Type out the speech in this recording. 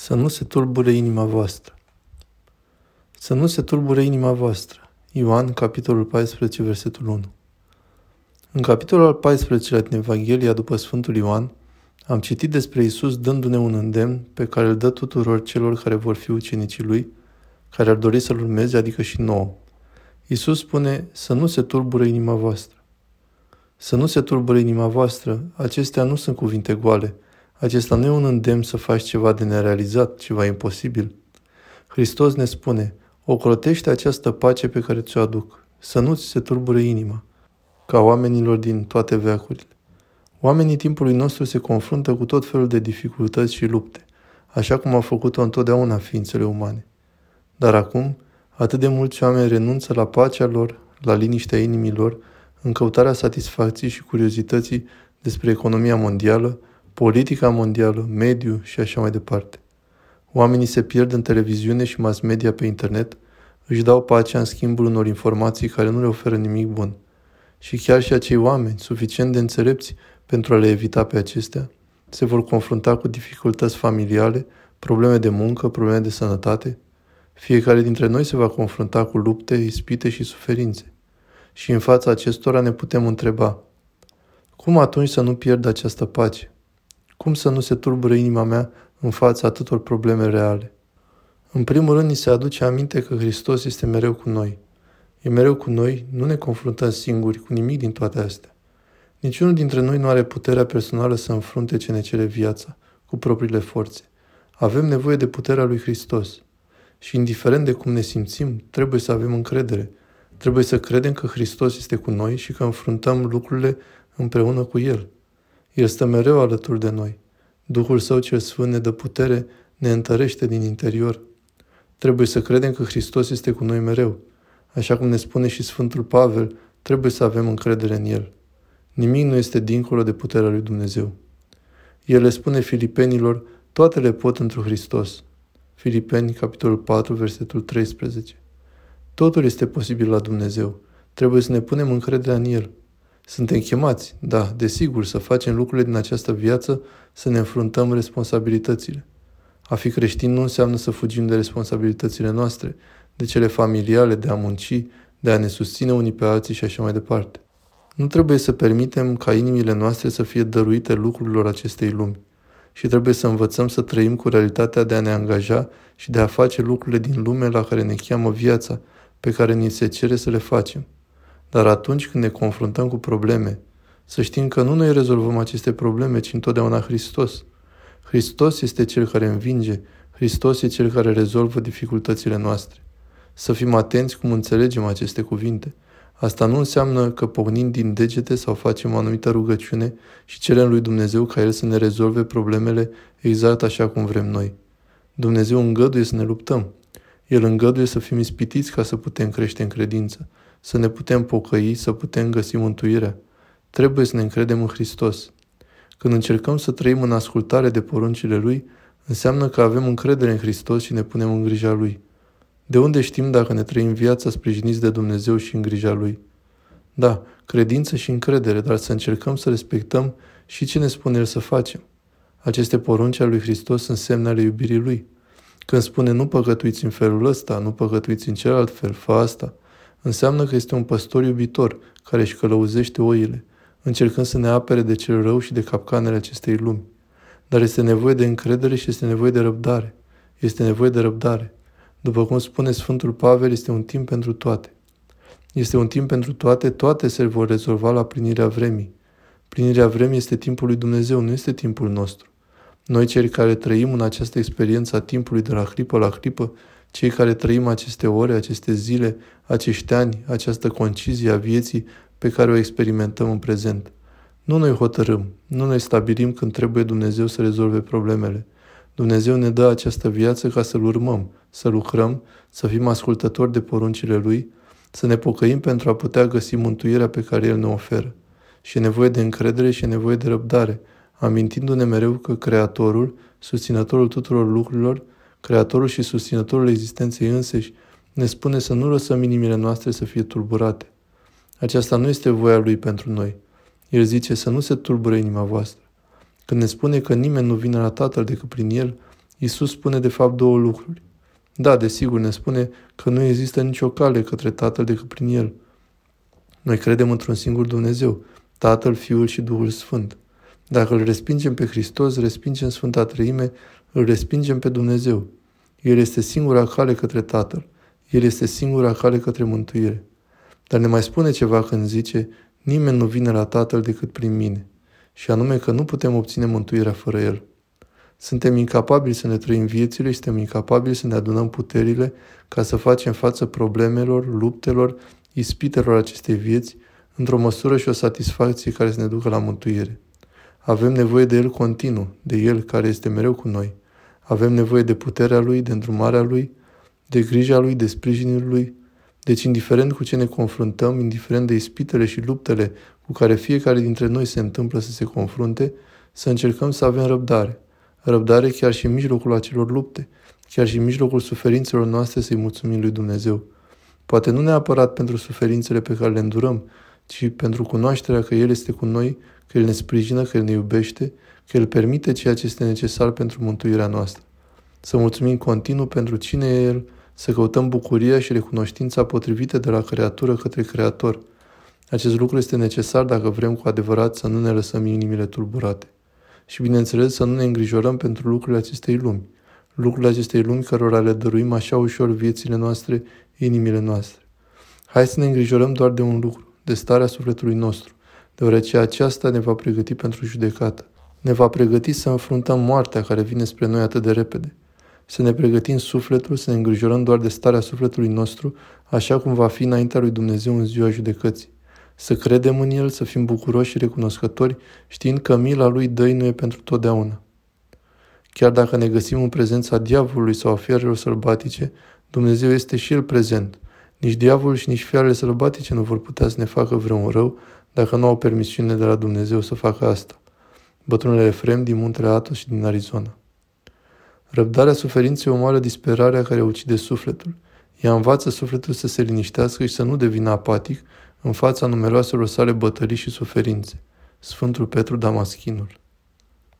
Să nu se tulbure inima voastră. Să nu se tulbure inima voastră. Ioan, capitolul 14, versetul 1. În capitolul al 14 din Evanghelia după Sfântul Ioan, am citit despre Isus dându-ne un îndemn pe care îl dă tuturor celor care vor fi ucenicii Lui, care ar dori să-L urmeze, adică și nouă. Isus spune să nu se tulbure inima voastră. Să nu se tulbure inima voastră, acestea nu sunt cuvinte goale, acesta nu e un îndemn să faci ceva de nerealizat, ceva imposibil. Hristos ne spune, ocrotește această pace pe care ți-o aduc, să nu ți se turbure inima, ca oamenilor din toate veacurile. Oamenii timpului nostru se confruntă cu tot felul de dificultăți și lupte, așa cum au făcut-o întotdeauna ființele umane. Dar acum, atât de mulți oameni renunță la pacea lor, la liniștea inimilor, în căutarea satisfacției și curiozității despre economia mondială, politica mondială, mediu și așa mai departe. Oamenii se pierd în televiziune și mass media pe internet, își dau pacea în schimbul unor informații care nu le oferă nimic bun. Și chiar și acei oameni, suficient de înțelepți pentru a le evita pe acestea, se vor confrunta cu dificultăți familiale, probleme de muncă, probleme de sănătate. Fiecare dintre noi se va confrunta cu lupte, ispite și suferințe. Și în fața acestora ne putem întreba, cum atunci să nu pierd această pace? Cum să nu se tulbure inima mea în fața atâtor probleme reale? În primul rând, ni se aduce aminte că Hristos este mereu cu noi. E mereu cu noi, nu ne confruntăm singuri cu nimic din toate astea. Niciunul dintre noi nu are puterea personală să înfrunte ce ne cere viața, cu propriile forțe. Avem nevoie de puterea lui Hristos. Și indiferent de cum ne simțim, trebuie să avem încredere. Trebuie să credem că Hristos este cu noi și că înfruntăm lucrurile împreună cu El. El stă mereu alături de noi. Duhul Său cel Sfânt ne dă putere, ne întărește din interior. Trebuie să credem că Hristos este cu noi mereu. Așa cum ne spune și Sfântul Pavel, trebuie să avem încredere în El. Nimic nu este dincolo de puterea lui Dumnezeu. El le spune filipenilor, toate le pot într Hristos. Filipeni, capitolul 4, versetul 13. Totul este posibil la Dumnezeu. Trebuie să ne punem încrederea în El. Suntem chemați, da, desigur, să facem lucrurile din această viață, să ne înfruntăm responsabilitățile. A fi creștin nu înseamnă să fugim de responsabilitățile noastre, de cele familiale, de a munci, de a ne susține unii pe alții și așa mai departe. Nu trebuie să permitem ca inimile noastre să fie dăruite lucrurilor acestei lumi și trebuie să învățăm să trăim cu realitatea de a ne angaja și de a face lucrurile din lume la care ne cheamă viața, pe care ni se cere să le facem. Dar atunci când ne confruntăm cu probleme, să știm că nu noi rezolvăm aceste probleme, ci întotdeauna Hristos. Hristos este Cel care învinge, Hristos este Cel care rezolvă dificultățile noastre. Să fim atenți cum înțelegem aceste cuvinte. Asta nu înseamnă că pornim din degete sau facem o anumită rugăciune și cerem lui Dumnezeu ca El să ne rezolve problemele exact așa cum vrem noi. Dumnezeu îngăduie să ne luptăm. El îngăduie să fim ispitiți ca să putem crește în credință să ne putem pocăi, să putem găsi mântuirea. Trebuie să ne încredem în Hristos. Când încercăm să trăim în ascultare de poruncile Lui, înseamnă că avem încredere în Hristos și ne punem în grija Lui. De unde știm dacă ne trăim viața sprijiniți de Dumnezeu și în grija Lui? Da, credință și încredere, dar să încercăm să respectăm și ce ne spune El să facem. Aceste porunci ale lui Hristos sunt semne ale iubirii Lui. Când spune nu păcătuiți în felul ăsta, nu păcătuiți în celălalt fel, fă asta, Înseamnă că este un păstor iubitor care își călăuzește oile, încercând să ne apere de cel rău și de capcanele acestei lumi. Dar este nevoie de încredere și este nevoie de răbdare. Este nevoie de răbdare. După cum spune Sfântul Pavel, este un timp pentru toate. Este un timp pentru toate, toate se vor rezolva la plinirea vremii. Plinirea vremii este timpul lui Dumnezeu, nu este timpul nostru. Noi, cei care trăim în această experiență a timpului de la clipă la clipă, cei care trăim aceste ore, aceste zile, acești ani, această concizie a vieții pe care o experimentăm în prezent. Nu noi hotărâm, nu noi stabilim când trebuie Dumnezeu să rezolve problemele. Dumnezeu ne dă această viață ca să-L urmăm, să lucrăm, să fim ascultători de poruncile Lui, să ne pocăim pentru a putea găsi mântuirea pe care El ne oferă. Și e nevoie de încredere și e nevoie de răbdare, amintindu-ne mereu că Creatorul, susținătorul tuturor lucrurilor, Creatorul și susținătorul existenței înseși, ne spune să nu lăsăm inimile noastre să fie tulburate. Aceasta nu este voia Lui pentru noi. El zice să nu se tulbure inima voastră. Când ne spune că nimeni nu vine la Tatăl decât prin El, Isus spune de fapt două lucruri. Da, desigur, ne spune că nu există nicio cale către Tatăl decât prin El. Noi credem într-un singur Dumnezeu, Tatăl, Fiul și Duhul Sfânt. Dacă îl respingem pe Hristos, respingem Sfânta Trăime, îl respingem pe Dumnezeu. El este singura cale către Tatăl. El este singura cale către mântuire. Dar ne mai spune ceva când zice, nimeni nu vine la Tatăl decât prin mine, și anume că nu putem obține mântuirea fără El. Suntem incapabili să ne trăim viețile și suntem incapabili să ne adunăm puterile ca să facem față problemelor, luptelor, ispitelor acestei vieți, într-o măsură și o satisfacție care să ne ducă la mântuire. Avem nevoie de El continuu, de El care este mereu cu noi. Avem nevoie de puterea Lui, de îndrumarea Lui, de grija Lui, de sprijinul Lui. Deci, indiferent cu ce ne confruntăm, indiferent de ispitele și luptele cu care fiecare dintre noi se întâmplă să se confrunte, să încercăm să avem răbdare. Răbdare chiar și în mijlocul acelor lupte, chiar și în mijlocul suferințelor noastre să-i mulțumim lui Dumnezeu. Poate nu neapărat pentru suferințele pe care le îndurăm, ci pentru cunoașterea că El este cu noi, că El ne sprijină, că El ne iubește, că El permite ceea ce este necesar pentru mântuirea noastră. Să mulțumim continuu pentru cine e El, să căutăm bucuria și recunoștința potrivite de la creatură către creator. Acest lucru este necesar dacă vrem cu adevărat să nu ne lăsăm inimile tulburate. Și bineînțeles să nu ne îngrijorăm pentru lucrurile acestei lumi, lucrurile acestei lumi cărora le dăruim așa ușor viețile noastre, inimile noastre. Hai să ne îngrijorăm doar de un lucru, de starea sufletului nostru, deoarece aceasta ne va pregăti pentru judecată. Ne va pregăti să înfruntăm moartea care vine spre noi atât de repede. Să ne pregătim sufletul, să ne îngrijorăm doar de starea sufletului nostru, așa cum va fi înaintea lui Dumnezeu în ziua judecății. Să credem în El, să fim bucuroși și recunoscători, știind că mila Lui dăinuie pentru totdeauna. Chiar dacă ne găsim în prezența diavolului sau a fiarelor sălbatice, Dumnezeu este și El prezent. Nici diavolul și nici fiarele sălbatice nu vor putea să ne facă vreun rău dacă nu au permisiune de la Dumnezeu să facă asta. Bătrânele Efrem din muntele Atos și din Arizona. Răbdarea suferinței omoară disperarea care ucide sufletul. Ea învață sufletul să se liniștească și să nu devină apatic în fața numeroaselor sale bătălii și suferințe. Sfântul Petru Damaschinul